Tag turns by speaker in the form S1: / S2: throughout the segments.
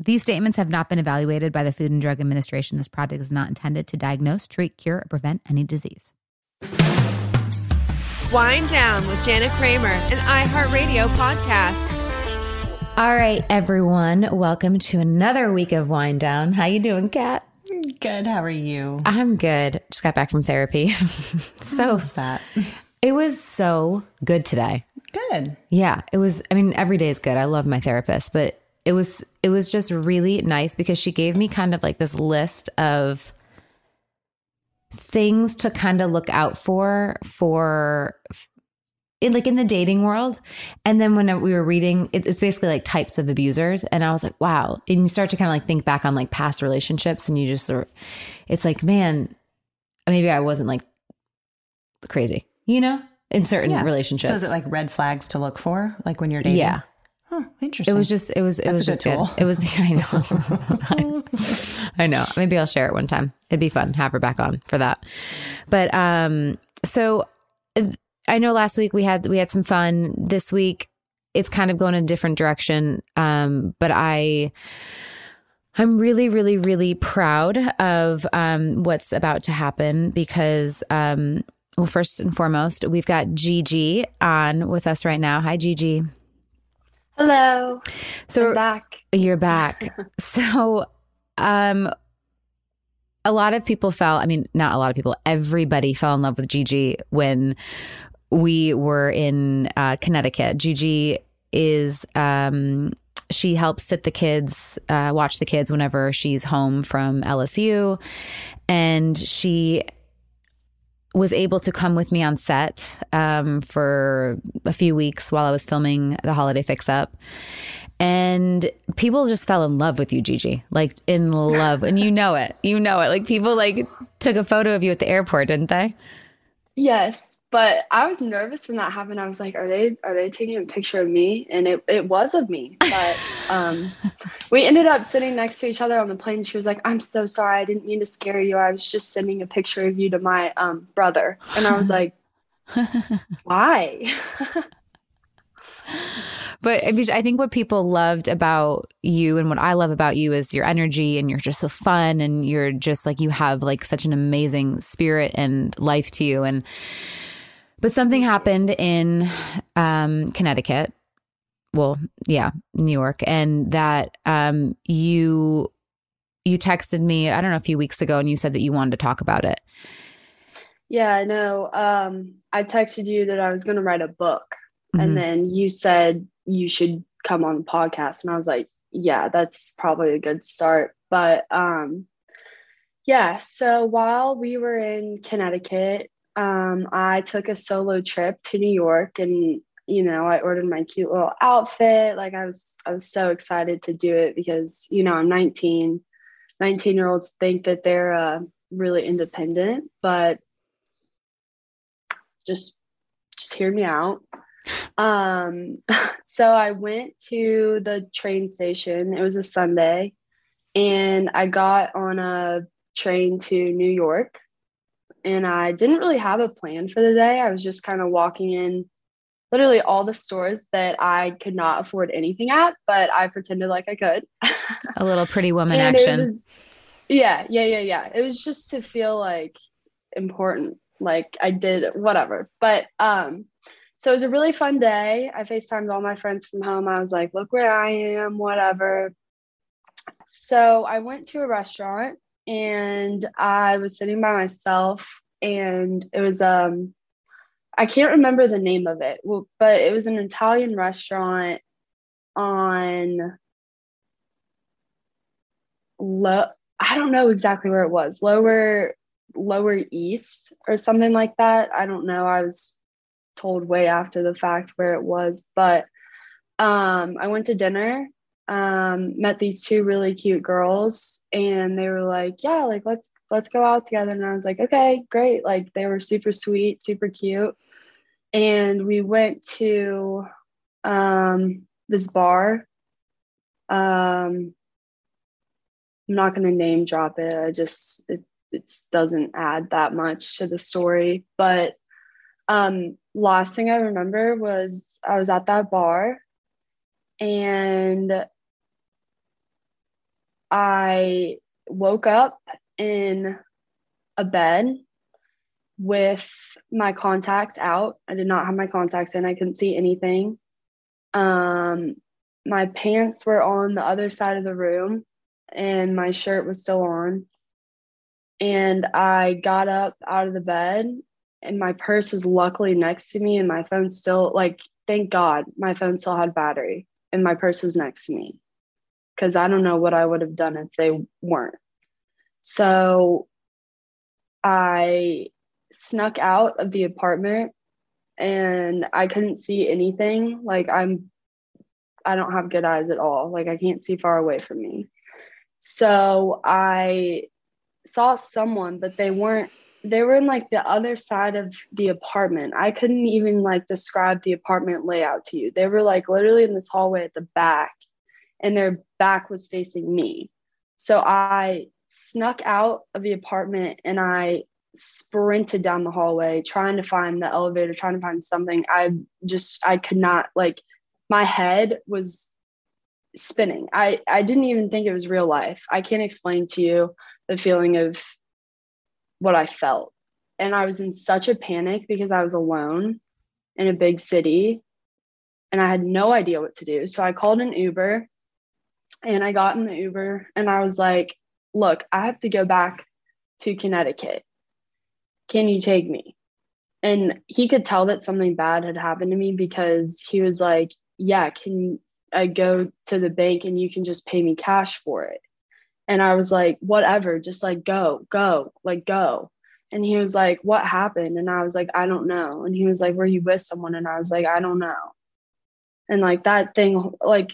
S1: These statements have not been evaluated by the Food and Drug Administration. This product is not intended to diagnose, treat, cure, or prevent any disease.
S2: Wind Down with Jana Kramer, an iHeartRadio podcast.
S1: All right, everyone, welcome to another week of Wind Down. How you doing, Kat?
S3: Good. How are you?
S1: I'm good. Just got back from therapy. so
S3: How's that?
S1: it was so good today.
S3: Good.
S1: Yeah, it was. I mean, every day is good. I love my therapist, but it was it was just really nice because she gave me kind of like this list of things to kind of look out for for in like in the dating world. And then when we were reading it, it's basically like types of abusers. And i was like wow. And you start to kind of like think back on like past relationships and you just sort of, it's like man maybe i wasn't like crazy you know in certain
S3: Yeah.
S1: relationships
S3: So is it like red flags to look for, like when you're dating?
S1: yeah
S3: Oh, interesting.
S1: It was just it was it
S3: That's
S1: was
S3: a
S1: just
S3: good
S1: good. It was I know. I know. Maybe I'll share it one time. It'd be fun. Have her back on for that. But um so I know last week we had we had some fun. This week it's kind of going in a different direction. Um but I I'm really, really, really proud of um, what's about to happen because, um, well, first and foremost, we've got Gigi on with us right now. Hi, Gigi.
S4: Hello.
S1: So
S4: I'm back.
S1: you're back. so, um, a lot of people fell. I mean, not a lot of people. Everybody fell in love with Gigi when we were in uh, Connecticut. Gigi is um, she helps sit the kids, uh, watch the kids whenever she's home from LSU, and she was able to come with me on set um, for a few weeks while I was filming the holiday fix up. And people just fell in love with you, Gigi. Like in love. and you know it. You know it. Like people like took a photo of you at the airport, didn't they?
S4: Yes, but I was nervous when that happened. I was like, are they are they taking a picture of me? And it, it was of me. But um we ended up sitting next to each other on the plane. She was like, I'm so sorry. I didn't mean to scare you. I was just sending a picture of you to my um brother. And I was like, why?
S1: But I I think what people loved about you and what I love about you is your energy and you're just so fun and you're just like you have like such an amazing spirit and life to you. And but something happened in um, Connecticut. Well, yeah, New York, and that um, you you texted me. I don't know a few weeks ago, and you said that you wanted to talk about it.
S4: yeah, I know. Um I texted you that I was gonna write a book.
S1: Mhm.
S4: And then you said you should come on the podcast. And I was like, yeah, that's probably a good start. But um, yeah, so while we were in Connecticut, um, I took a solo trip to New York and you know, I ordered my cute little outfit. Like I was I was so excited to do it because, you know, I'm 19. 19 year olds think that they're uh, really independent, but just just hear me out. Um, so I went to the train station. It was a Sunday, and I got on a train to New York. And I didn't really have a plan for the day. I was just kind of walking in literally all the stores that I could not afford anything at, but I pretended like I could.
S1: a little pretty woman action.
S4: Was, yeah, yeah, yeah, yeah. It was just to feel like important, like I did whatever. But um, so it was a really fun day. I FaceTimed all my friends from home. I was like, look where I am, whatever. So I went to a restaurant and I was sitting by myself and it was um I can't remember the name of it, but it was an Italian restaurant on low I don't know exactly where it was. Lower lower east or something like that. I don't know. I was told way after the fact where it was. But um, I went to dinner, um, met these two really cute girls, and they were like, "Yeah, like let's let's go out together." And I was like, "Okay, great!" Like they were super sweet, super cute, and we went to um, this bar. Um, I'm not going to name drop it. I just it, it doesn't add that much to the story, but um, last thing I remember was I was at that bar and I woke up in a bed with my contacts out. I did not have my contacts in. I couldn't see anything. Um, my pants were on the other side of the room and my shirt was still on. And I got up out of the bed and my purse was luckily next to me and my phone still like thank god my phone still had battery and my purse was next to me because i don't know what i would have done if they weren't. So i snuck out of the apartment and i couldn't see anything. Like i'm i don't have good eyes at all. Like i can't see far away from me. So i saw someone but they weren't they were in like the other side of the apartment. I couldn't even like describe the apartment layout to you. They were like literally in this hallway at the back, and their back was facing me. So I snuck out of the apartment and I sprinted down the hallway trying to find the elevator, trying to find something. I just I could not like my head was spinning. I I didn't even think it was real life. I can't explain to you the feeling of what I felt. And I was in such a panic because I was alone in a big city and I had no idea what to do. So I called an Uber and I got in the Uber and I was like, look, I have to go back to Connecticut. Can you take me? And he could tell that something bad had happened to me because he was like, yeah, can I go to the bank and you can just pay me cash for it? And I was like, whatever, just like go, go, like go. And he was like, what happened? And I was like, I don't know. And he was like, were you with someone? And I was like, I don't know. And like that thing, like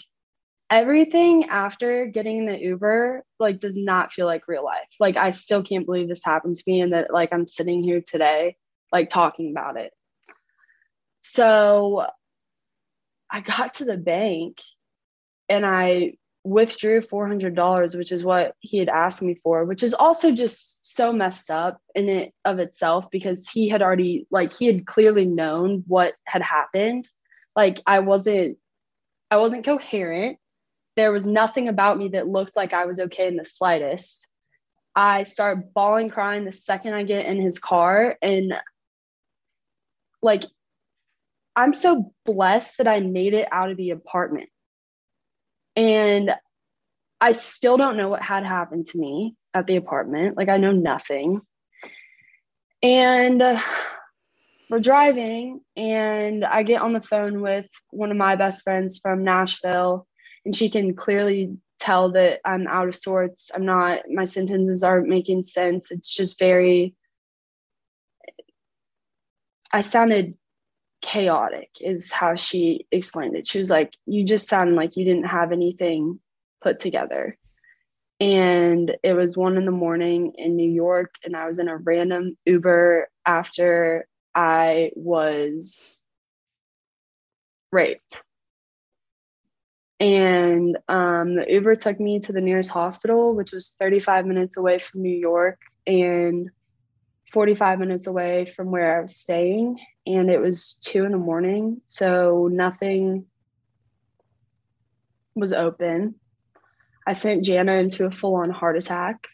S4: everything after getting in the Uber, like does not feel like real life. Like I still can't believe this happened to me and that like I'm sitting here today, like talking about it. So I got to the bank and I withdrew $400 which is what he had asked me for which is also just so messed up in it of itself because he had already like he had clearly known what had happened like i wasn't i wasn't coherent there was nothing about me that looked like i was okay in the slightest i start bawling crying the second i get in his car and like i'm so blessed that i made it out of the apartment and I still don't know what had happened to me at the apartment. Like, I know nothing. And we're driving, and I get on the phone with one of my best friends from Nashville. And she can clearly tell that I'm out of sorts. I'm not, my sentences aren't making sense. It's just very, I sounded chaotic, is how she explained it. She was like, You just sound like you didn't have anything put together. And it was one in the morning in New York, and I was in a random Uber after I was raped and um, the Uber took me to the nearest hospital, which was 35 minutes away from New York and 45 minutes away from where I was staying. And it was two in the morning, so nothing was open. I sent Jana into a full on heart attack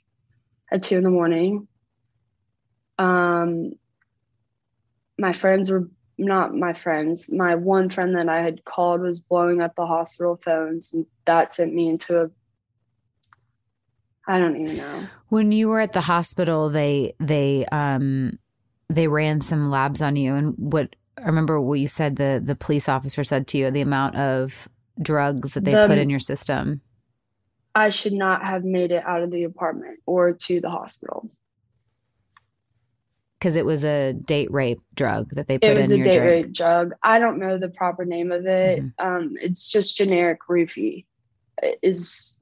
S4: at two in the morning. Um, my friends were not my friends. My one friend that I had called was blowing up the hospital phones, and that sent me into a. I don't even know.
S1: When you were at the hospital, they they um they ran some labs on you, and what I remember what you said the the police officer said to you the amount of drugs that they the, put in your system.
S4: I should not have made it out of the apartment or to the hospital
S1: because it was a date rape drug that they put in
S4: It was
S1: a
S4: date
S1: drink.
S4: rape drug. I don't know the proper name of it. Mm-hmm. Um, it's just generic roofie. Is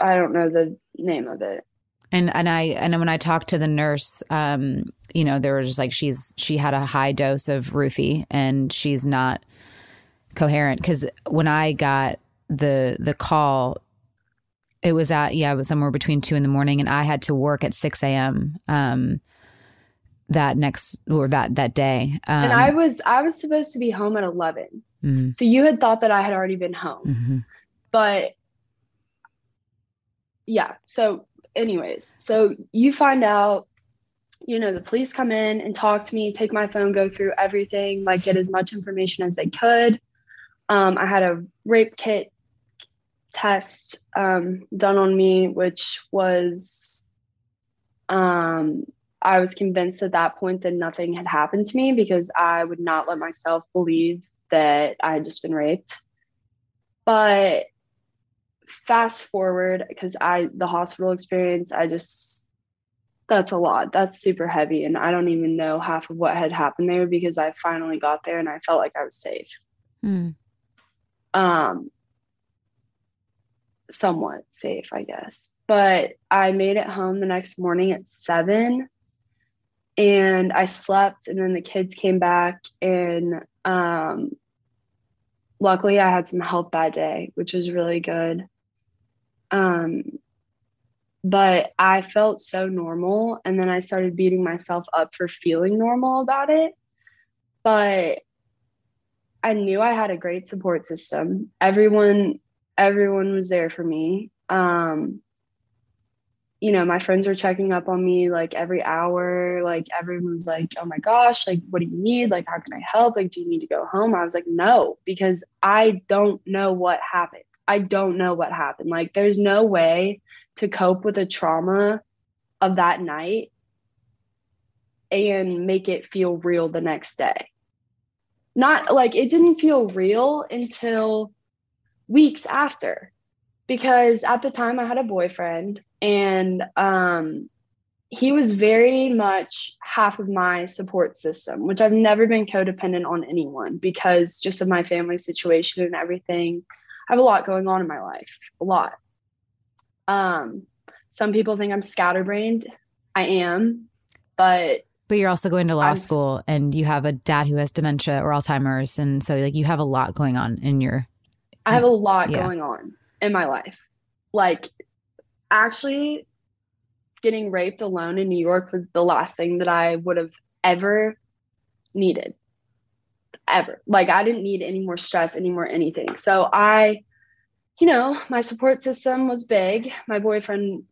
S4: I don't know the name of it.
S1: And and I and when I talked to the nurse, um, you know, there was just like she's she had a high dose of roofie and she's not coherent because when I got the the call, it was at yeah, it was somewhere between two in the morning, and I had to work at six a.m. Um, that next or that that day.
S4: Um, and I was I was supposed to be home at 11. Mm-hmm. So you had thought that I had already been home. Mm-hmm. But yeah, so anyways, so you find out you know, the police come in and talk to me, take my phone, go through everything, like get as much information as they could. Um, I had a rape kit test um, done on me, which was um, I was convinced at that point that nothing had happened to me because I would not let myself believe that I had just been raped. But fast forward, because I, the hospital experience, I just, that's a lot. That's super heavy. And I don't even know half of what had happened there because I finally got there and I felt like I was safe. Mm. Um, somewhat safe, I guess. But I made it home the next morning at seven and I slept and then the kids came back and um, luckily I had some help that day, which was really good. Um, but I felt so normal and then I started beating myself up for feeling normal about it. But I knew I had a great support system. Everyone everyone was there for me. Um, you know, my friends were checking up on me like every hour. Like everyone's like, oh my gosh, like, what do you need? Like, how can I help? Like, do you need to go home? I was like, no, because I don't know what happened. I don't know what happened. Like, there's no way to cope with the trauma of that night and make it feel real the next day. Not like it didn't feel real until weeks after because at the time I had a boyfriend and um, he was very much half of my support system, which I've never been codependent on anyone because just of my family situation and everything. I have a lot going on in my life, a lot. Um, some people think I'm scatterbrained. I am, but
S1: but you're also going to law I'm, school and you have a dad who has dementia or Alzheimer's, and so like you have a lot going on in your.
S4: I have a lot yeah. going on in my life. Like actually getting raped alone in New York was the last thing that I would have ever needed. Ever. Like I didn't need any more stress, any more anything. So I, you know, my support system was big. My boyfriend,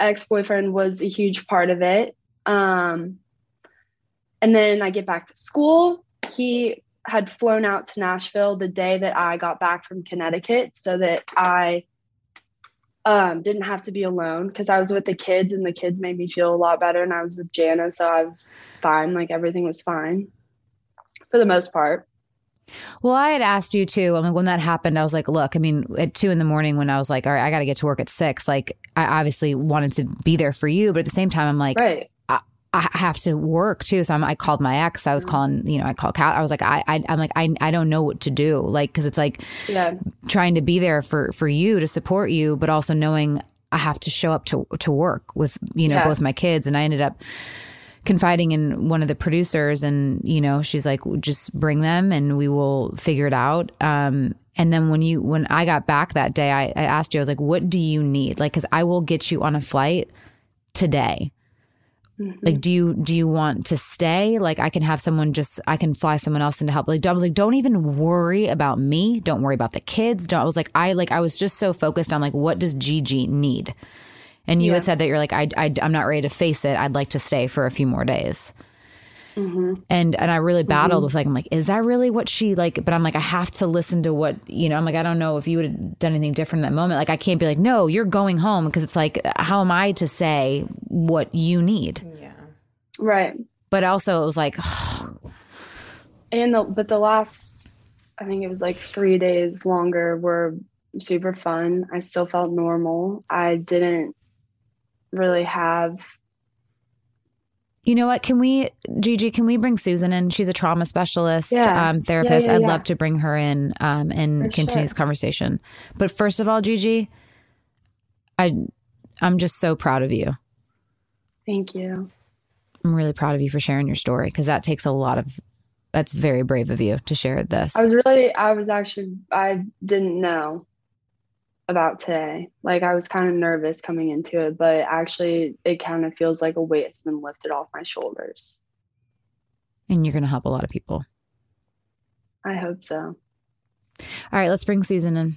S4: ex-boyfriend was a huge part of it. Um and then I get back to school. He had flown out to Nashville the day that I got back from Connecticut so that I um, didn't have to be alone because I was with the kids and the kids made me feel a lot better. And I was with Jana, so I was fine. Like everything was fine for the most part.
S1: Well, I had asked you too. I mean, when that happened, I was like, look, I mean, at two in the morning when I was like, all right, I got to get to work at six, like, I obviously wanted to be there for you. But at the same time, I'm like,
S4: Right.
S1: I have to work too. So I'm, I called my ex. I was calling, you know, I called Kat. I was like, I, I I'm like, I, I don't know what to do. Like, cause it's like
S4: Yeah.
S1: trying to be there for, for you to support you, but also knowing I have to show up to, to work with, you know,
S4: Yeah.
S1: both my kids. And I ended up confiding in one of the producers and, you know, she's like, just bring them and we will figure it out. Um, and then when you, when I got back that day, I, I asked you, I was like, what do you need? Like, cause I will get you on a flight today Mm-hmm. like do you do you want to stay? Like i can have someone just i can fly someone else in to help. Like i was like don't even worry about me. Don't worry about the kids. Don't i was like i like i was just so focused on like what does gigi need? And you had said that you're like I, I i'm not ready to face it. I'd like to stay for a few more days. Mm-hmm. And and i really battled mm-hmm. with like i'm like is that really what she like but i'm like i have to listen to what you know i'm like i don't know if you would have done anything different in that moment. Like i can't be like no you're going home. Because it's like how am i to say what you need
S4: Right.
S1: but also it was like
S4: And the but the last I think it was like three days longer were super fun. I still felt normal. I didn't really have
S1: you know what can we gigi can we bring susan in she's a trauma specialist
S4: Yeah.
S1: um, therapist
S4: yeah,
S1: i'd
S4: yeah.
S1: love to bring her in um, and
S4: For
S1: continue
S4: sure.
S1: this conversation but first of all gigi i i'm just so proud of you
S4: thank you.
S1: I'm really proud of you for sharing your story because that takes a lot of that's very brave of you to share this
S4: I was really I was actually I didn't know about today. Like I was kind of nervous coming into it, but actually it kind of feels like a weight has been lifted off my shoulders.
S1: and you're going to help a lot of people
S4: I hope so.
S1: all right let's bring susan in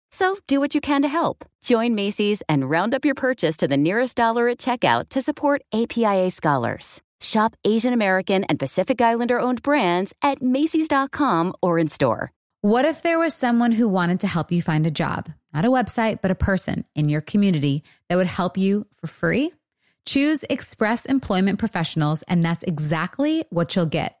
S5: So do what you can to help. Join Macy's and round up your purchase to the nearest dollar at checkout to support APIA scholars. Shop Asian American and Pacific Islander owned brands at Macy's.com or in store.
S1: What if there was someone who wanted to help you find a job? Not a website, but a person in your community that would help you for free? Choose Express Employment Professionals, and that's exactly what you'll get.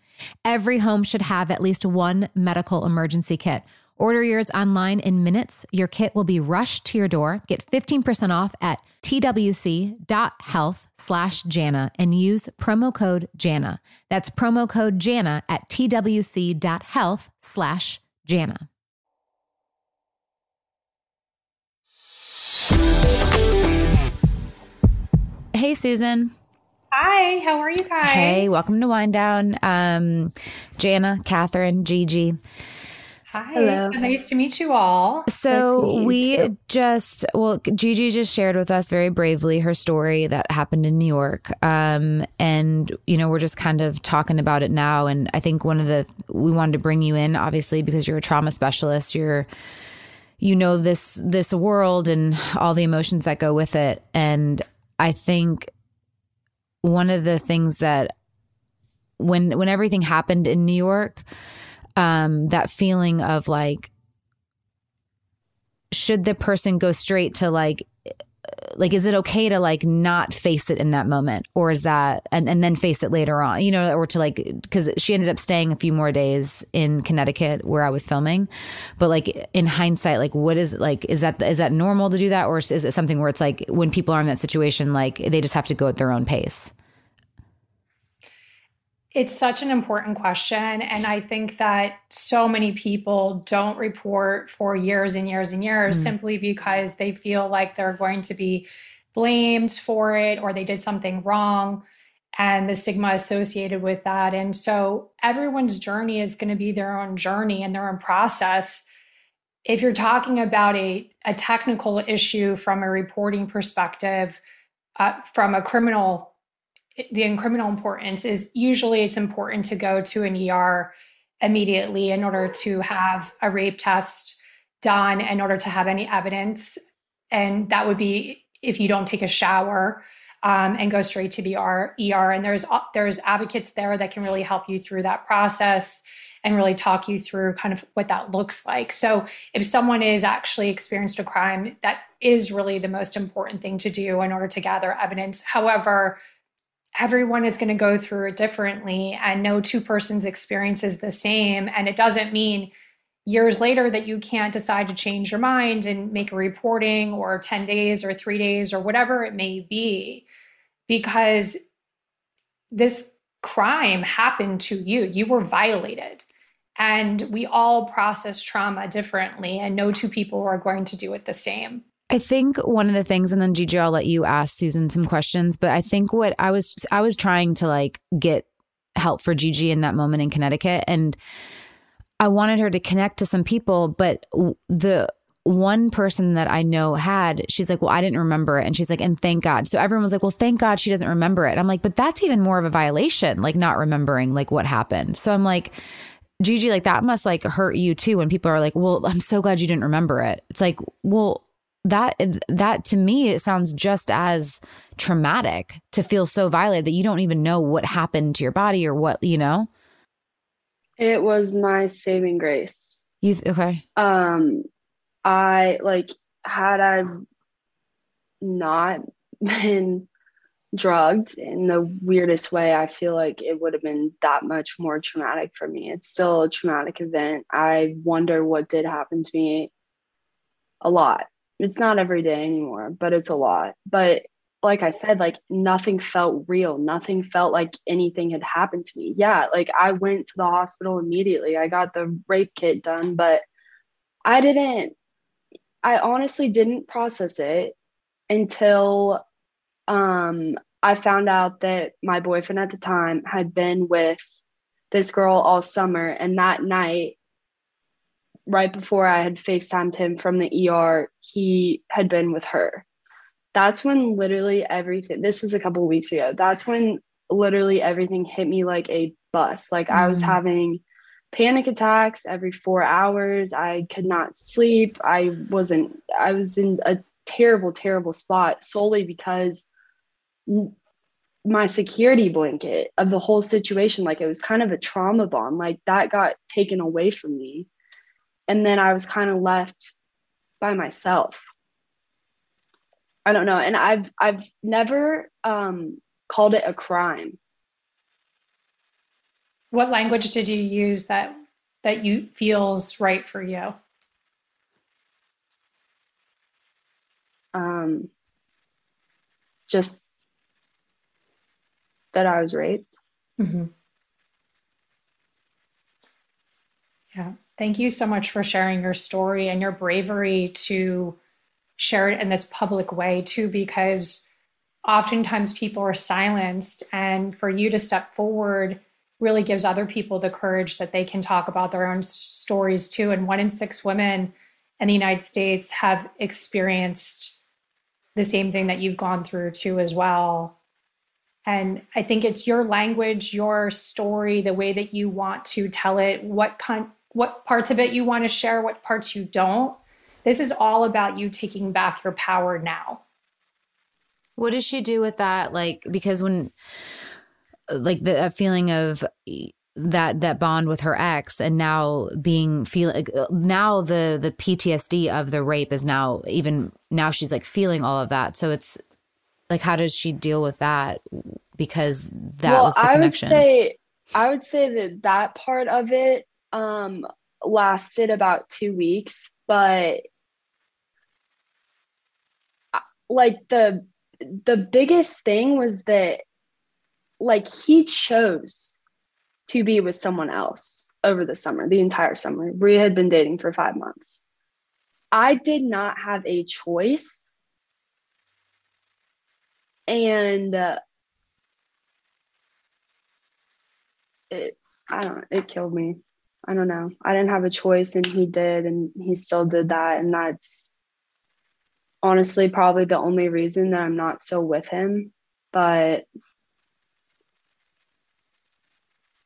S1: Every home should have at least one medical emergency kit. Order yours online in minutes. Your kit will be rushed to your door. Get 15% off at twc.health slash Jana and use promo code Jana. That's promo code Jana at twc.health slash Jana. Hey, Susan.
S6: Hi, how are you guys?
S1: Hey, welcome to Wind Down. Um, Jana, Catherine, Gigi.
S6: Hi, Hello. nice to meet you all.
S1: So nice we too. just, well, Gigi just shared with us very bravely her story that happened in New York. Um, and, you know, we're just kind of talking about it now. And I think one of the, we wanted to bring you in, obviously, because you're a trauma specialist. You're, you know, this, this world and all the emotions that go with it. And I think one of the things that when when everything happened in New York, um, that feeling of like, should the person go straight to like like is it okay to like not face it in that moment? Or is that and, and then face it later on you know or to like because she ended up staying a few more days in connecticut where i was filming. But like in hindsight like what is like is that is that normal to do that? Or is it something where it's like when people are in that situation like they just have to go at their own pace
S6: it's such an important question. And I think that so many people don't report for years and years and years mm. simply because they feel like they're going to be blamed for it or they did something wrong and the stigma associated with that. And so everyone's journey is going to be their own journey and their own process. If you're talking about a, a technical issue from a reporting perspective, uh, from a criminal the criminal importance is usually it's important to go to an ER immediately in order to have a rape test done in order to have any evidence. And that would be if you don't take a shower um, and go straight to the ER. And there's there's advocates there that can really help you through that process and really talk you through kind of what that looks like. So if someone is actually experienced a crime, that is really the most important thing to do in order to gather evidence. However, everyone is going to go through it differently and no two persons experience is the same and it doesn't mean years later that you can't decide to change your mind and make a reporting or 10 days or 3 days or whatever it may be. Because this crime happened to you. You were violated. And we all process trauma differently and no two people are going to do it the same
S1: I think one of the things, and then Gigi, I'll let you ask Susan some questions. But I think what I was, I was trying to like get help for Gigi in that moment in Connecticut, and I wanted her to connect to some people. But the one person that I know had, she's like, well, I didn't remember it, and she's like, and thank God. So everyone was like, well, thank God she doesn't remember it. I'm like, but that's even more of a violation, like not remembering like what happened. So I'm like. Gigi, like that must like hurt you too when people are like, Well, I'm so glad you didn't remember it. It's like, well, that that to me it sounds just as traumatic to feel so violated that you don't even know what happened to your body or what you know
S4: it was my saving grace
S1: you th- okay
S4: um i like had i not been drugged in the weirdest way. I feel like it would have been that much more traumatic for me. It's still a traumatic event. I wonder what did happen to me a lot. It's not every day anymore, but it's a lot. But like I said, like nothing felt real. Nothing felt like anything had happened to me. Yeah, like I went to the hospital immediately. I got the rape kit done, but I didn't, I honestly didn't process it until um, I found out that my boyfriend at the time had been with this girl all summer. And that night, right before I had FaceTimed him from the ER, he had been with her. That's when literally everything this was a couple weeks ago that's when literally everything hit me like a bus. Like mm. i was mm. having panic attacks every 4 hours. I could not sleep. I wasn't i was in a terrible terrible spot solely because my security blanket of the whole situation like it was kind of a trauma bond. Like that got taken away from me and then i was kind of left by myself I don't know. And I've I've never um, called it a crime.
S6: What language did you use that that you feels right for you?
S4: Um, just that I was raped. Mm-hmm.
S6: Yeah. Thank you so much for sharing your story and your bravery to share it in this public way too, because oftentimes people are silenced. And for you to step forward really gives other people the courage that they can talk about their own stories too. And one in six women in the United States have experienced the same thing that you've gone through too, as well. And I think it's your language, your story, the way that you want to tell it, what kind, what parts of it you want to share, what parts you don't this is all about you taking back your power now.
S1: What does she do with that? Like, because when, like, the feeling of that that bond with her ex and now being feeling now the the PTSD of the rape is now even now she's like feeling all of that so it's like how does she deal with that because that well, was the connection
S4: I would say I would say that that part of it um lasted about 2 weeks but like the the biggest thing was that like he chose to be with someone else over the summer, the entire summer. We had been dating for five months. I did not have a choice. And uh, it, I don't it killed me. I don't know. I didn't have a choice and he did, and he still did that. And that's honestly probably the only reason that I'm not still with him. But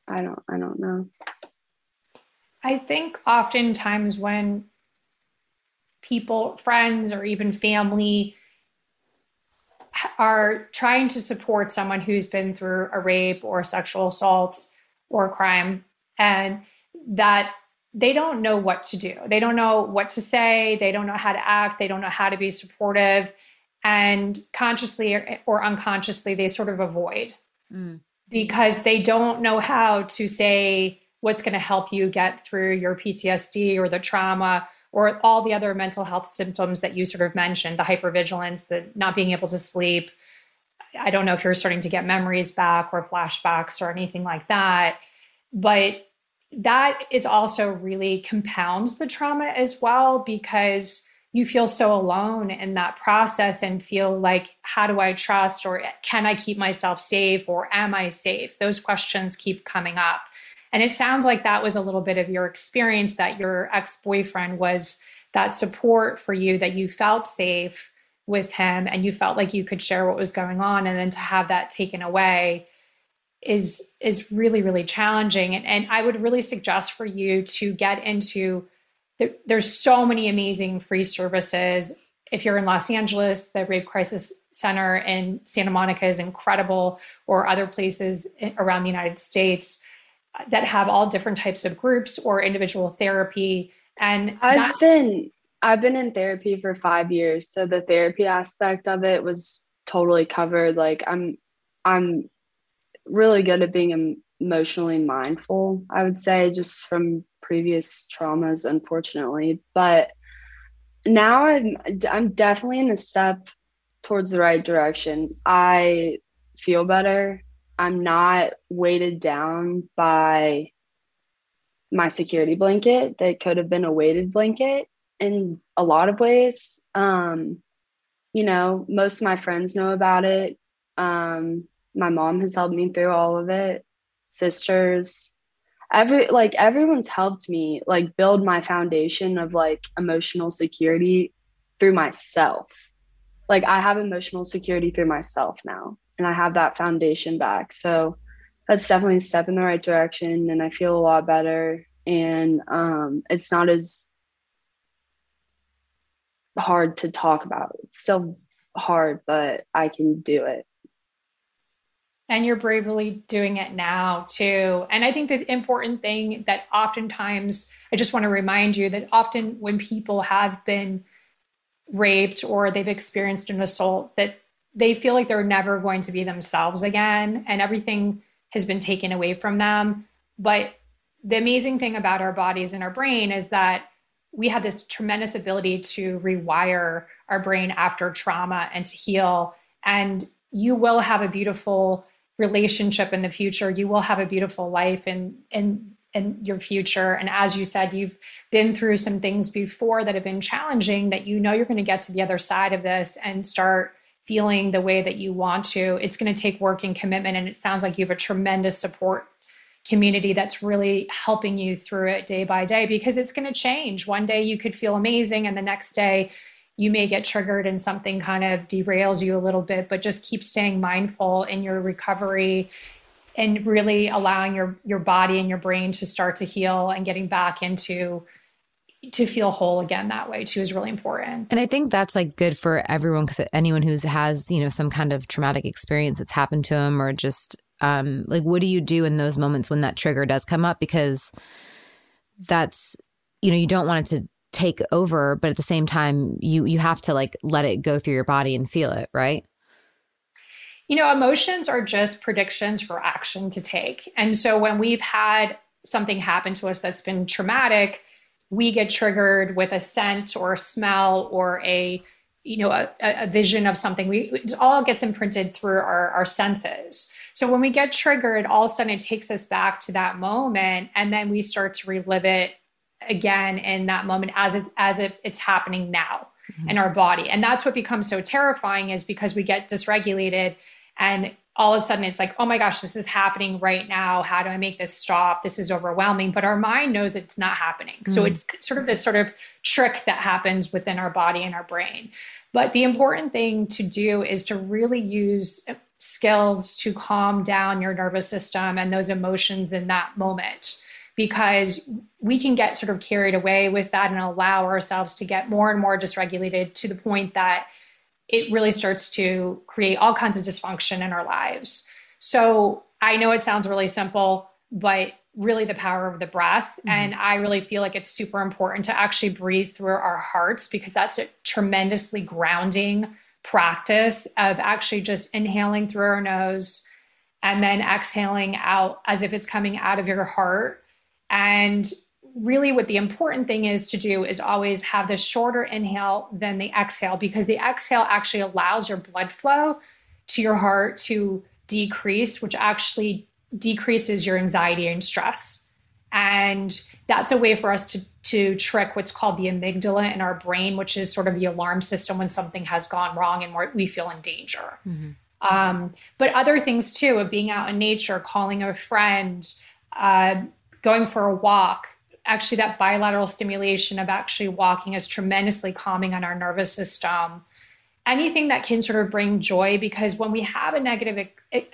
S4: I don't I don't know.
S6: I think oftentimes when people, friends, or even family are trying to support someone who's been through a rape or sexual assault or crime, and that they don't know what to do. They don't know what to say. They don't know how to act. They don't know how to be supportive. And consciously or, unconsciously, they sort of avoid mm. because they don't know how to say what's going to help you get through your PTSD or the trauma or all the other mental health symptoms that you sort of mentioned the hypervigilance, the not being able to sleep. I don't know if you're starting to get memories back or flashbacks or anything like that. But that is also really compounds the trauma as well because you feel so alone in that process and feel like how do i trust or can i keep myself safe or am i safe? Those questions keep coming up. And it sounds like that was a little bit of your experience that your ex-boyfriend was that support for you that you felt safe with him and you felt like you could share what was going on and then to have that taken away is is really really challenging. And, and i would really suggest for you to get into the, there's so many amazing free services. If you're in los angeles the rape crisis center in santa monica is incredible or other places around the united states uh, that have all different types of groups or individual therapy. And
S4: i've been i've been in therapy for five years so the therapy aspect of it was totally covered. Like I'm I'm really good at being emotionally mindful, I would say, just from previous traumas, unfortunately. But now I'm I'm definitely in a step towards the right direction. I feel better. I'm not weighted down by my security blanket that could have been a weighted blanket in a lot of ways. Um, you know, most of my friends know about it. Um, my mom has helped me through all of it. Sisters, every like everyone's helped me like build my foundation of like emotional security through myself. Like I have emotional security through myself now, and I have that foundation back. So that's definitely a step in the right direction, and I feel a lot better. And um, it's not as hard to talk about. It's still hard, but I can do it.
S6: And you're bravely doing it now too. And I think the important thing that oftentimes, I just want to remind you that often when people have been raped or they've experienced an assault, that they feel like they're never going to be themselves again and everything has been taken away from them. But the amazing thing about our bodies and our brain is that we have this tremendous ability to rewire our brain after trauma and to heal. And you will have a beautiful relationship in the future. You will have a beautiful life and in in your future. And as you said, you've been through some things before that have been challenging that you know you're going to get to the other side of this and start feeling the way that you want to. It's going to take work and commitment. And it sounds like you have a tremendous support community that's really helping you through it day by day because it's going to change. One day you could feel amazing, and the next day you may get triggered and something kind of derails you a little bit, but just keep staying mindful in your recovery and really allowing your your body and your brain to start to heal and getting back into to feel whole again that way too is really important.
S1: And I think that's like good for everyone because anyone who's has, you know, some kind of traumatic experience that's happened to them or just um like what do you do in those moments when that trigger does come up because that's you know you don't want it to take over but at the same time you you have to like let it go through your body and feel it right?
S6: You know emotions are just predictions for action to take. And so when we've had something happen to us that's been traumatic we get triggered with a scent or a smell or a you know a, a vision of something. We it all gets imprinted through our, our senses. So when we get triggered all of a sudden it takes us back to that moment and then we start to relive it again in that moment as it's as if it's happening now mm-hmm. in our body and that's what becomes so terrifying is because we get dysregulated and all of a sudden it's like, oh my gosh, this is happening right now. How do I make this stop? This is overwhelming. But our mind knows it's not happening. Mm. So it's sort of this sort of trick that happens within our body and our brain. But the important thing to do is to really use skills to calm down your nervous system and those emotions in that moment because we can get sort of carried away with that and allow ourselves to get more and more dysregulated to the point that it really starts to create all kinds of dysfunction in our lives. So I know it sounds really simple, but really the power of the breath. Mm-hmm. And I really feel like it's super important to actually breathe through our hearts because that's a tremendously grounding practice of actually just inhaling through our nose and then exhaling out as if it's coming out of your heart. And really what the important thing is to do is always have the shorter inhale than the exhale because the exhale actually allows your blood flow to your heart to decrease which actually decreases your anxiety and stress and that's a way for us to to trick what's called the amygdala in our brain which is sort of the alarm system when something has gone wrong and we feel in danger mm-hmm. um, but other things too of being out in nature calling a friend uh, going for a walk actually that bilateral stimulation of actually walking is tremendously calming on our nervous system. Anything that can sort of bring joy because when we have a negative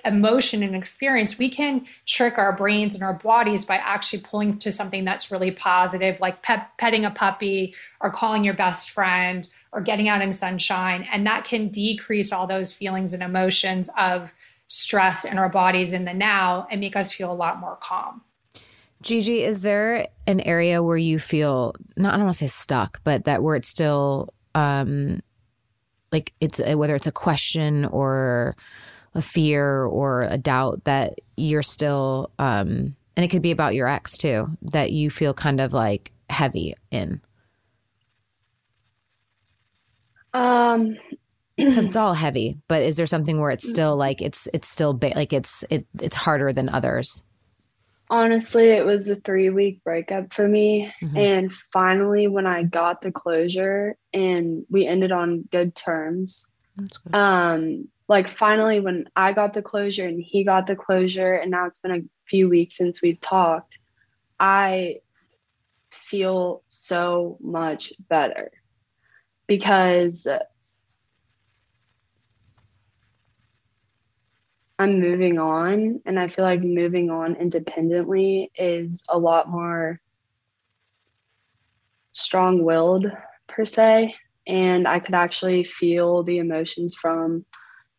S6: emotion and experience we can trick our brains and our bodies by actually pulling to something that's really positive like pet, petting a puppy or calling your best friend or getting out in sunshine. And that can decrease all those feelings and emotions of stress in our bodies in the now and make us feel a lot more calm
S1: Gigi, is there an area where you feel not I don't want to say stuck, but that where it's still um like it's a, whether it's a question or a fear or a doubt that you're still um and it could be about your ex too that you feel kind of like heavy in?
S4: Um,
S1: because it's all heavy but is there something where it's still like it's it's still ba- like it's it it's harder than others
S4: honestly, it was a three week breakup for me.
S1: Mhm.
S4: And finally, when I got the closure and we ended on good terms,
S1: good.
S4: um, like finally, when I got the closure and he got the closure, and now it's been a few weeks since we've talked, I feel so much better because I'm moving on, and I feel like moving on independently is a lot more strong willed, per se. And I could actually feel the emotions from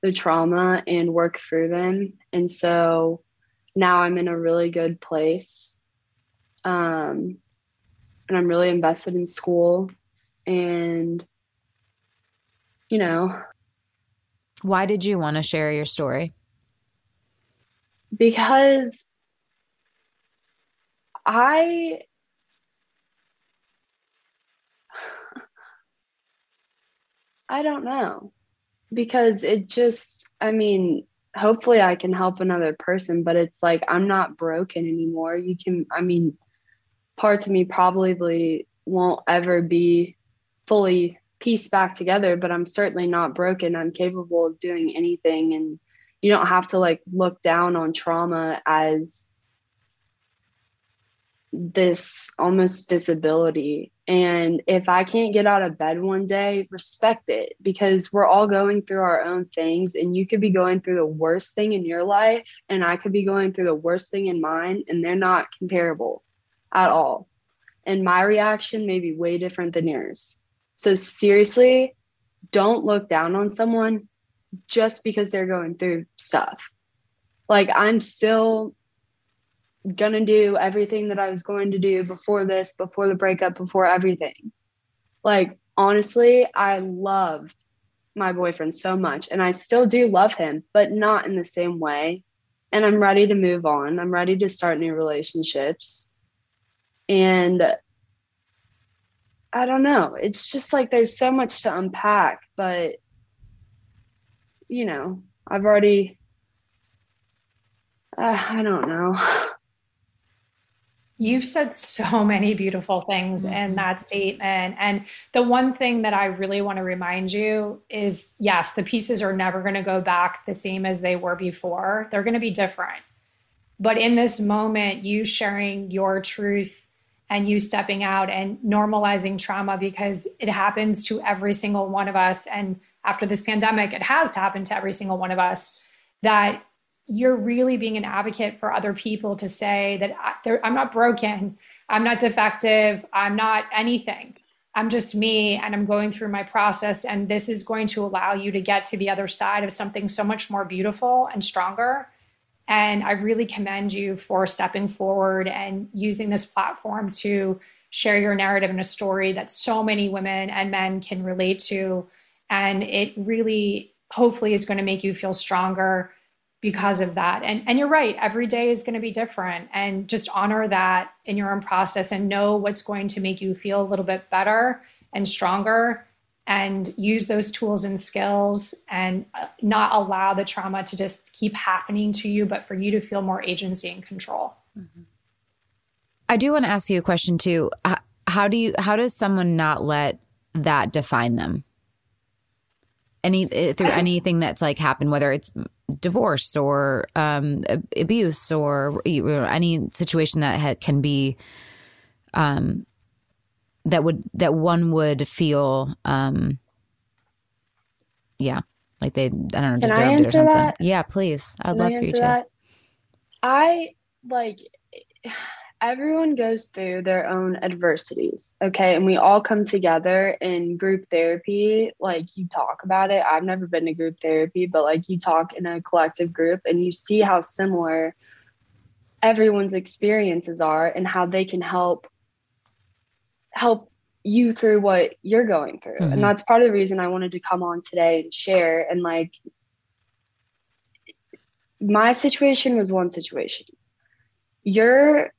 S4: the trauma and work through them. And so now I'm in a really good place. Um, and I'm really invested in school. And, you know,
S1: why did you want to share your story
S4: because I I don't know. Because it just I mean hopefully I can help another person but it's like I'm not broken anymore. You can I mean parts of me probably won't ever be fully pieced back together but I'm certainly not broken. I'm capable of doing anything and you don't have to like look down on trauma as this almost disability. And if i can't get out of bed one day respect it because we're all going through our own things and you could be going through the worst thing in your life and i could be going through the worst thing in mine and they're not comparable at all. And my reaction may be way different than yours. So seriously don't look down on someone just because they're going through stuff. Like I'm still gonna do everything that I was going to do before this, before the breakup, before everything. Like honestly, I loved my boyfriend so much and I still do love him, but not in the same way. And I'm ready to move on. I'm ready to start new relationships. And I don't know. It's just like there's so much to unpack, but you know, I've already, uh, I don't know.
S6: You've said so many beautiful things in that statement. And the one thing that I really want to remind you is yes, the pieces are never going to go back the same as they were before, they're going to be different. But in this moment, you sharing your truth and you stepping out and normalizing trauma because it happens to every single one of us. And after this pandemic, it has to happen to every single one of us that you're really being an advocate for other people to say that I, I'm not broken, I'm not defective, I'm not anything. I'm just me and I'm going through my process. And this is going to allow you to get to the other side of something so much more beautiful and stronger. And I really commend you for stepping forward and using this platform to share your narrative and a story that so many women and men can relate to. And it really, hopefully, is going to make you feel stronger because of that. And, and you're right, every day is going to be different. And just honor that in your own process and know what's going to make you feel a little bit better and stronger and use those tools and skills and uh, not allow the trauma to just keep happening to you, but for you to feel more agency and control.
S1: I do want to ask you a question too. How do you how does someone not let that define them? Any through anything that's like happened, whether it's divorce or um, abuse or you know, any situation that ha- can be um, that would that one would feel um, yeah like they I don't know deserved it or something.
S4: that?
S1: Yeah, please. I'd
S4: Can
S1: love for you to.
S4: that? I like everyone goes through their own adversities, okay? And we all come together in group therapy. Like you talk about it. I've never been to group therapy, but like you talk in a collective group and you see how similar everyone's experiences are and how they can help help you through what you're going through.
S1: Mhm.
S4: And that's part of the reason I wanted to come on today and share. And like, my situation was one situation. Your,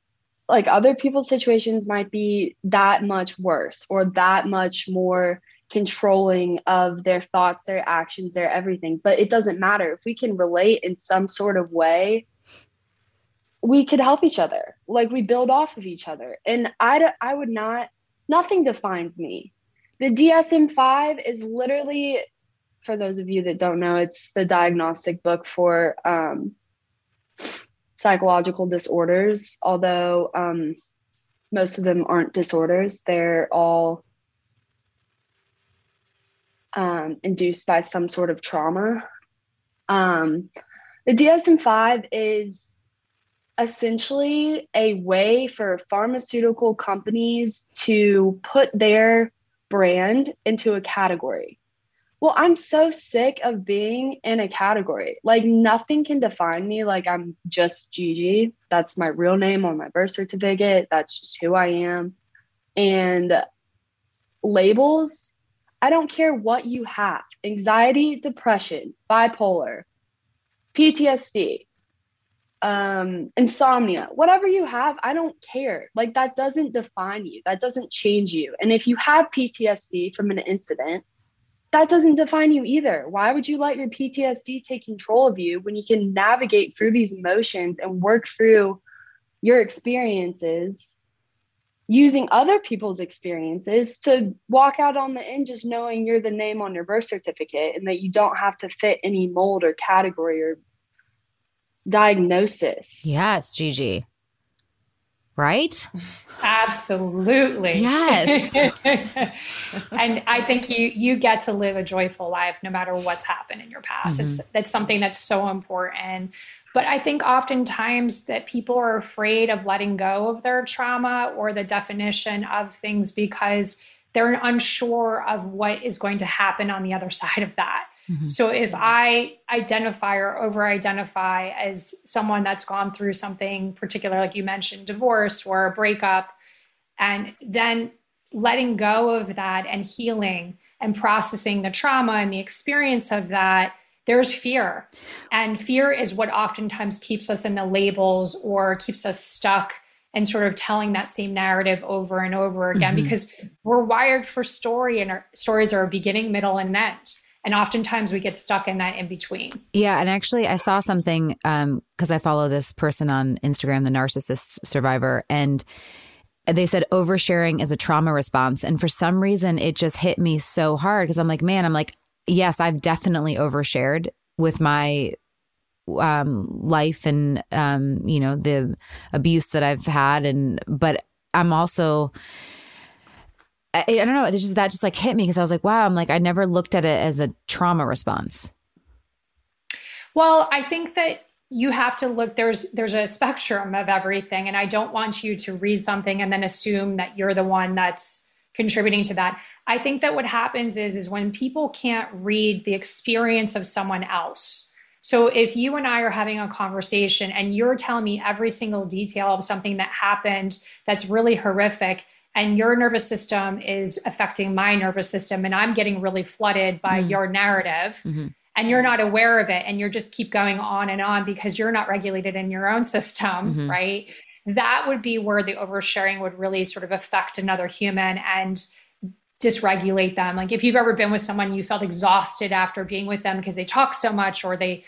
S4: like, other people's situations might be that much worse or that much more controlling of their thoughts, their actions, their everything. But it doesn't matter. If we can relate in some sort of way, we could help each other. Like we build off of each other. And I, I would not, nothing defines me. The DSM 5 is literally, for those of you that don't know, it's the diagnostic book for um, psychological disorders, although um, most of them aren't disorders. They're all um, induced by some sort of trauma. Um, the DSM 5 is essentially a way for pharmaceutical companies to put their brand into a category. Well, I'm so sick of being in a category. Like nothing can define me. Like I'm just Gigi. That's my real name on my birth certificate. That's just who I am. And labels, I don't care what you have anxiety, depression, bipolar, PTSD, um, insomnia, whatever you have, I don't care. Like that doesn't define you, that doesn't change you. And if you have PTSD from an incident, that doesn't define you either. Why would you let your PTSD take control of you when you can navigate through these emotions and work through your experiences using other people's experiences to walk out on the end just knowing you're the name on your birth certificate and that you don't have to fit any mold or category or diagnosis.
S1: Yes, Gigi. Right?
S6: Absolutely.
S1: Yes.
S6: and I think you you get to live a joyful life no matter what's happened in your past. It's mm-hmm. that's something that's so important. But I think oftentimes that people are afraid of letting go of their trauma or the definition of things because they're unsure of what is going to happen on the other side of that. Mm-hmm. So if I identify or over identify as someone that's gone through something particular, like you mentioned, divorce or a breakup, and then letting go of that and healing and processing the trauma and the experience of that, there's fear. And fear is what oftentimes keeps us in the labels or keeps us stuck and sort of telling that same narrative over and over again mm-hmm. because we're wired for story and our stories are a beginning, middle, and end. And oftentimes we get stuck in that in between.
S1: Yeah, and actually, I saw something um because I follow this person on Instagram, the narcissist survivor, and they said oversharing is a trauma response, and for some reason, it just hit me so hard because I'm like, man, I'm like, yes, I've definitely overshared with my um life and um you know the abuse that I've had, and but I'm also I, I don't know. It's just that just like hit me because I was like, wow. I'm like, I never looked at it as a trauma response.
S6: Well, I think that you have to look there's there's a spectrum of everything and I don't want you to read something and then assume that you're the one that's contributing to that. I think that what happens is is when people can't read the experience of someone else. So if you and I are having a conversation and you're telling me every single detail of something that happened that's really horrific and your nervous system is affecting my nervous system and I'm getting really flooded by mm-hmm. your narrative mm-hmm. and you're not aware of it and you're just keep going on and on because you're not regulated in your own system, mm-hmm. right? That would be where the oversharing would really sort of affect another human and dysregulate them. Like if you've ever been with someone you felt exhausted after being with them because they talk so much or they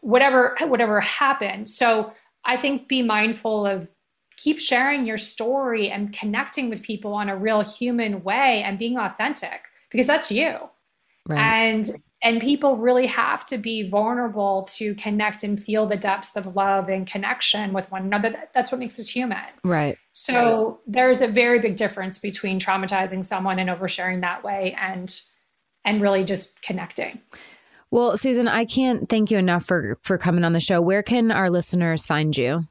S6: whatever whatever happened. So I think be mindful of keep sharing your story and connecting with people on a real human way and being authentic because that's you. And and people really have to be vulnerable to connect and feel the depths of love and connection with one another. That's what makes us human.
S1: Right.
S6: So there's a very big difference between traumatizing someone and oversharing that way and and really just connecting.
S1: Well, Susan, I can't thank you enough for for coming on the show. Where can our listeners find you?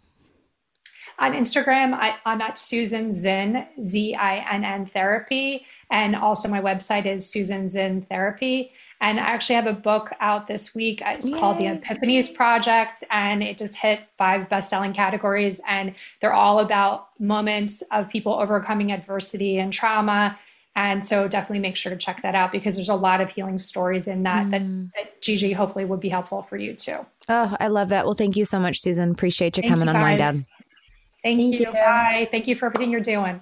S6: On Instagram, I, I'm at Susan Zinn, Z I N N therapy. And also my website is Susan Zinn Therapy. And I actually have a book out this week. It's called The Epiphanies Project, and it just hit five best-selling categories. And they're all about moments of people overcoming adversity and trauma And so definitely make sure to check that out because there's a lot of healing stories in that mm. that, that Gigi hopefully would be helpful for you too.
S1: Oh, I love that. Well, thank you so much, Susan. Appreciate you thank coming you on Whine Down.
S6: Thank, thank you. you. Bye. Thank you for everything you're doing.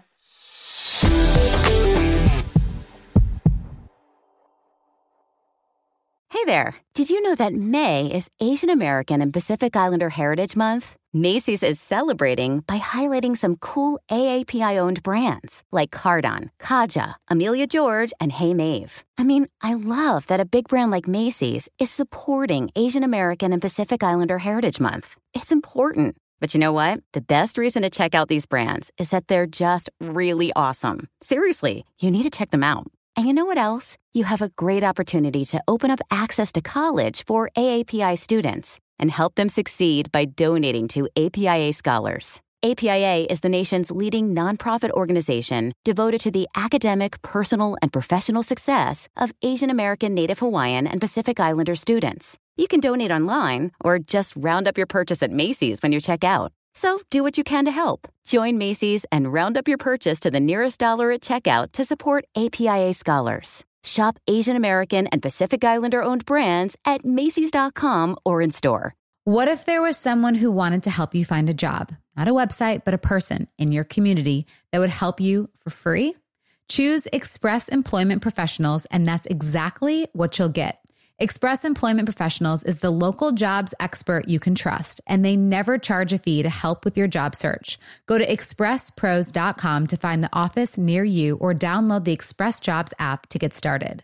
S5: Hey there. Did you know that May is Asian American and Pacific Islander Heritage Month? Macy's is celebrating by highlighting some cool AAPI owned brands like Cardon, Kaja, Amelia George, and Hey Mave. I mean, I love that a big brand like Macy's is supporting Asian American and Pacific Islander Heritage Month. It's important. But you know what? The best reason to check out these brands is that they're just really awesome. Seriously, you need to check them out. And you know what else? You have a great opportunity to open up access to college for AAPI students and help them succeed by donating to APIA Scholars. APIA is the nation's leading nonprofit organization devoted to the academic, personal, and professional success of Asian American, Native Hawaiian, and Pacific Islander students. You can donate online or just round up your purchase at Macy's when you check out. So do what you can to help. Join Macy's and round up your purchase to the nearest dollar at checkout to support APIA Scholars. Shop Asian American and Pacific Islander owned brands at Macy's.com or in store.
S1: What if there was someone who wanted to help you find a job? Not a website, but a person in your community that would help you for free? Choose Express Employment Professionals, and that's exactly what you'll get. Express Employment Professionals is the local jobs expert you can trust, and they never charge a fee to help with your job search. Go to expresspros.com to find the office near you or download the Express Jobs app to get started.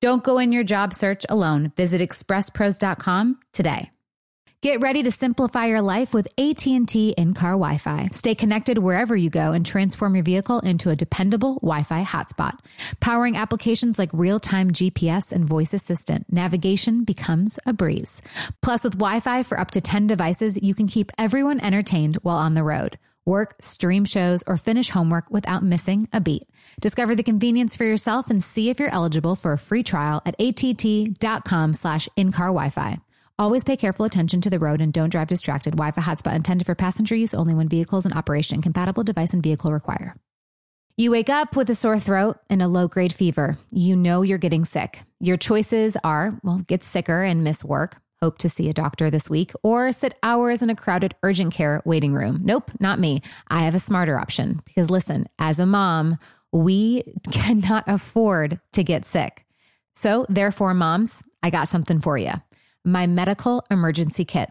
S1: Don't go in your job search alone. Visit expresspros.com today. Get ready to simplify your life with AT&T in-car Wi-Fi. Stay connected wherever you go and transform your vehicle into a dependable Wi-Fi hotspot. Powering applications like real-time GPS and voice assistant, navigation becomes a breeze. Plus with Wi-Fi for up to 10 devices, you can keep everyone entertained while on the road. Work, stream shows, or finish homework without missing a beat. Discover the convenience for yourself and see if you're eligible for a free trial at att.com slash in-car Wi-Fi. Always pay careful attention to the road and don't drive distracted. Wi-Fi hotspot intended for passenger use only when vehicles in operation. Compatible device and vehicle require. You wake up with a sore throat and a low grade fever. You know you're getting sick. Your choices are, well, get sicker and miss work, hope to see a doctor this week, or sit hours in a crowded urgent care waiting room. Nope, not me. I have a smarter option because listen, as a mom, we cannot afford to get sick. So, therefore, moms, I got something for you my medical emergency kit.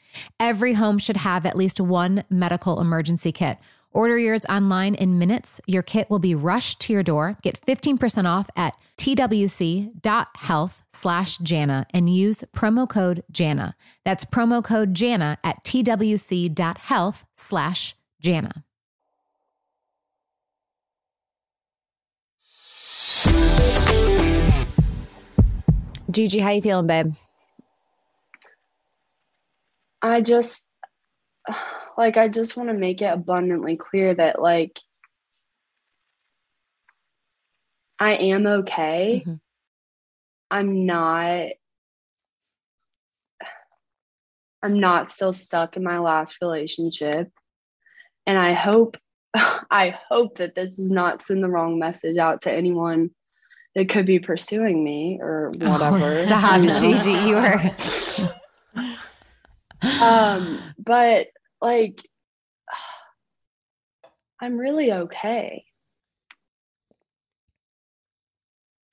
S1: Every home should have at least one medical emergency kit. Order yours online in minutes. Your kit will be rushed to your door. Get 15% off at twc.health slash Jana and use promo code Jana. That's promo code Jana at twc.health slash Jana. Gigi, how you feeling, babe?
S4: I just like I just want to make it abundantly clear that like I am okay. Mm-hmm. I'm not I'm not still stuck in my last relationship. And I hope I hope that this does not send the wrong message out to anyone that could be pursuing me or whatever.
S1: Oh, stop,
S4: you know?
S1: Gigi. You are
S4: um, but like I'm really okay.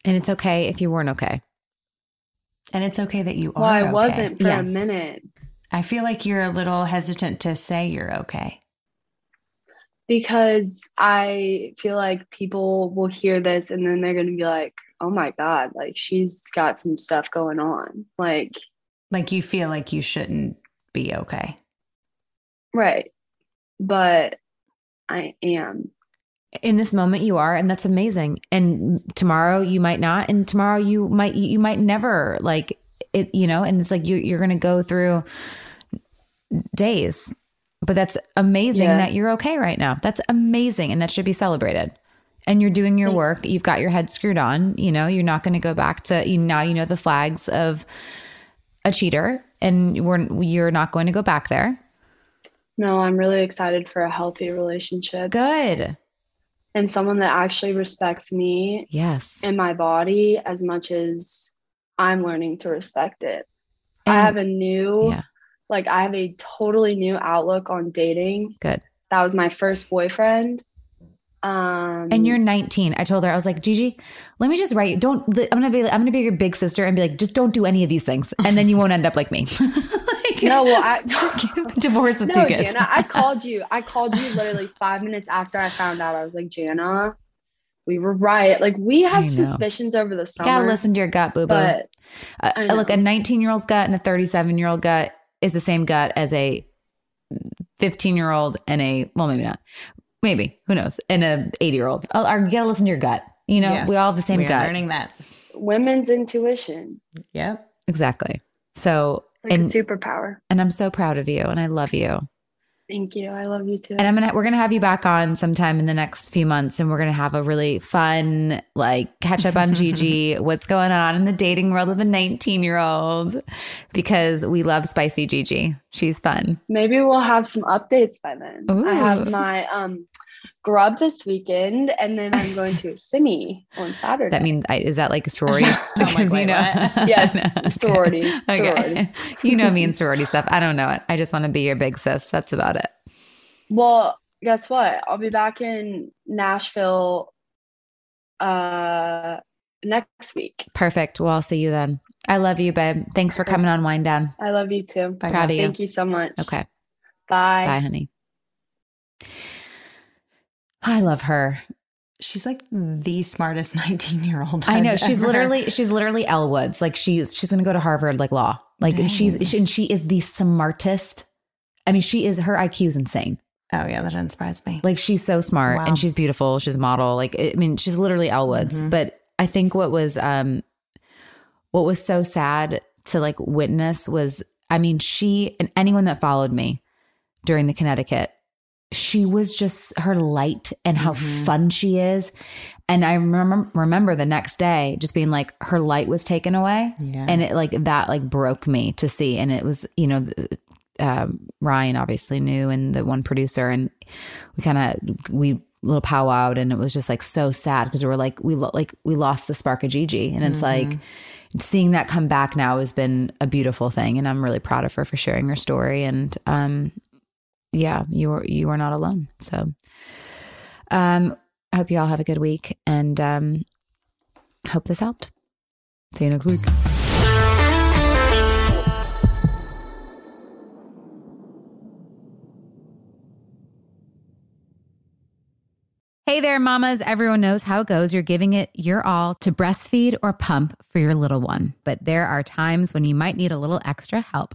S1: and it's okay if you weren't okay.
S3: And it's okay that you are. Okay.
S4: Well, I
S3: okay.
S4: wasn't for
S1: Yes.
S4: a minute
S3: I feel like you're a little hesitant to say you're okay.
S4: because I feel like people will hear this and then they're going to be like, "Oh my god, like she's got some stuff going on." Like,
S3: Like you feel like you shouldn't be okay.
S4: right. But I am.
S1: in this moment you are and that's amazing and tomorrow you might not and tomorrow you might you might never like it you know and it's like you you're gonna go through days but that's amazing
S4: Yeah.
S1: that you're okay right now that's amazing and that should be celebrated and you're doing your work you've got your head screwed on you know you're not going to go back to you now you know the flags of a cheater and we're you're not going to go back there
S4: No, I'm really excited for a healthy relationship
S1: good
S4: and someone that actually respects me
S1: yes
S4: and my body as much as I'm learning to respect it. I have a new,
S1: yeah.
S4: like, I have a totally new outlook on dating.
S1: good
S4: That was my first boyfriend. Um,
S1: and you're 19. I told her I was like, Gigi, let me just write. Don't. I'm gonna be. I'm gonna be your big sister and be like, just don't do any of these things, and then you won't end up like me. like,
S4: no, well, I,
S1: divorce with
S4: no,
S1: two kids.
S4: Jana, I called you. I called you literally five minutes after I found out. I was like, Jana, we were right. Like, we had suspicions over the
S1: you
S4: summer.
S1: gotta listen to your gut, boo boo.
S4: but
S1: Uh, look, a 19 year old's gut and a 37 year old gut is the same gut as a 15 year old and a well, maybe not, maybe who knows, and a 80 year old. Oh, or you gotta listen to your gut. You know,
S3: Yes,
S1: we all have the same
S3: we
S1: gut.
S3: Learning that.
S4: women's intuition,
S3: Yep.
S1: Exactly. So,
S4: it's like
S1: and
S4: a superpower.
S1: and I'm so proud of you, and I love you.
S4: Thank you. I love you too.
S1: And I'm gonna we're gonna have you back on sometime in the next few months, and we're gonna have a really fun like catch up on Gigi, what's going on in the dating world of a 19 year old, because we love spicy Gigi. She's fun.
S4: Maybe we'll have some updates by then. I have my um grub this weekend, and then I'm going to simi on Saturday.
S1: That means is that like a sorority? Because
S3: wait, what?
S4: Yes,
S1: Okay.
S4: sorority,
S1: Okay.
S4: sorority.
S1: you know me and sorority stuff. I don't know it. I just want to be your big sis. That's about it.
S4: well, guess what? I'll be back in Nashville uh next week.
S1: Perfect. Well, I'll see you then. I love you, babe. Thanks for coming on Whine Down.
S4: I love you too.
S1: Proud of you.
S4: Thank you so much.
S1: Okay.
S4: Bye.
S1: Bye, honey. I love her.
S3: She's like the smartest 19 year old.
S1: I know she's literally she's literally Elle Woods. Like she's she's gonna go to Harvard like law. Like
S3: Dang.
S1: she's she, and she is the smartest. I mean, she is her IQ is insane.
S3: Oh, yeah. That doesn't surprise me.
S1: Like she's so smart
S3: Wow.
S1: and she's beautiful. She's a model. Like I mean, she's literally Elwood's. Woods.
S3: Mhm.
S1: But I think what was um what was so sad to like witness was I mean, she and anyone that followed me during the Connecticut, she was just her light and how
S3: Mhm.
S1: fun she is. And I remember remember the next day just being like her light was taken away
S3: Yeah.
S1: and it like that like broke me to see and it was you know um, ryan obviously knew and the one producer and we kind of we little powwowed and it was just like so sad because we were like we lo- like we lost the spark of gigi and it's like seeing that come back now has been a beautiful thing and i'm really proud of her for sharing her story and um yeah you are you are not alone so um i hope you all have a good week and um hope this helped see you next week Hey there, mamas. Everyone knows how it goes. You're giving it your all to breastfeed or pump for your little one. But there are times when you might need a little extra help.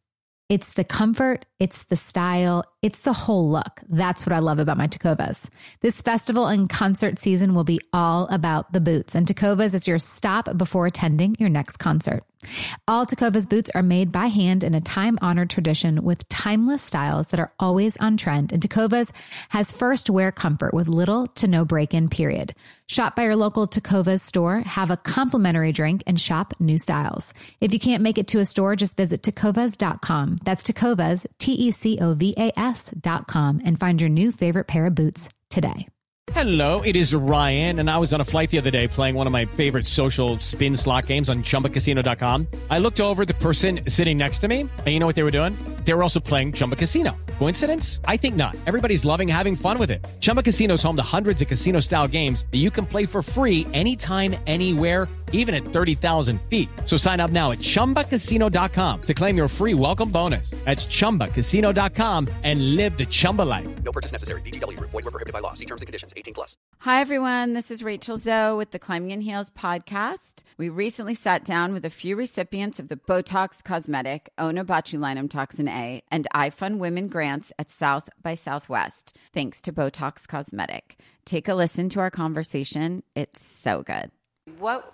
S1: It's the comfort, it's the style, it's the whole look. That's what I love about my Tecovas. This festival and concert season will be all about the boots, and Tecovas is your stop before attending your next concert. All Tecovas boots are made by hand in a time honored tradition with timeless styles that are always on trend. And Tecovas has first wear comfort with little to no break in period. Shop by your local Tecovas store, have a complimentary drink, and shop new styles. If you can't make it to a store, just visit tecovas.com. That's Tecovas, T E C O V A S.com, and find your new favorite pair of boots today.
S7: Hello, it is Ryan, and I was on a flight the other day playing one of my favorite social spin slot games on chumbacasino.com. I looked over the person sitting next to me, and you know what they were doing? They were also playing Chumba Casino. Coincidence? I think not. Everybody's loving having fun with it. Chumba Casino is home to hundreds of casino style games that you can play for free anytime, anywhere even at 30,000 feet. So sign up now at ChumbaCasino.com to claim your free welcome bonus. That's ChumbaCasino.com and live the Chumba life.
S8: No purchase necessary. VGW. Void were prohibited by law. See terms and conditions. 18 plus.
S9: Hi, everyone. This is Rachel Zoe with the Climbing in Heels podcast. We recently sat down with a few recipients of the Botox Cosmetic, Onabotulinum Toxin A, and iFund Women grants at South by Southwest, thanks to Botox Cosmetic. Take a listen to our conversation. It's so good. What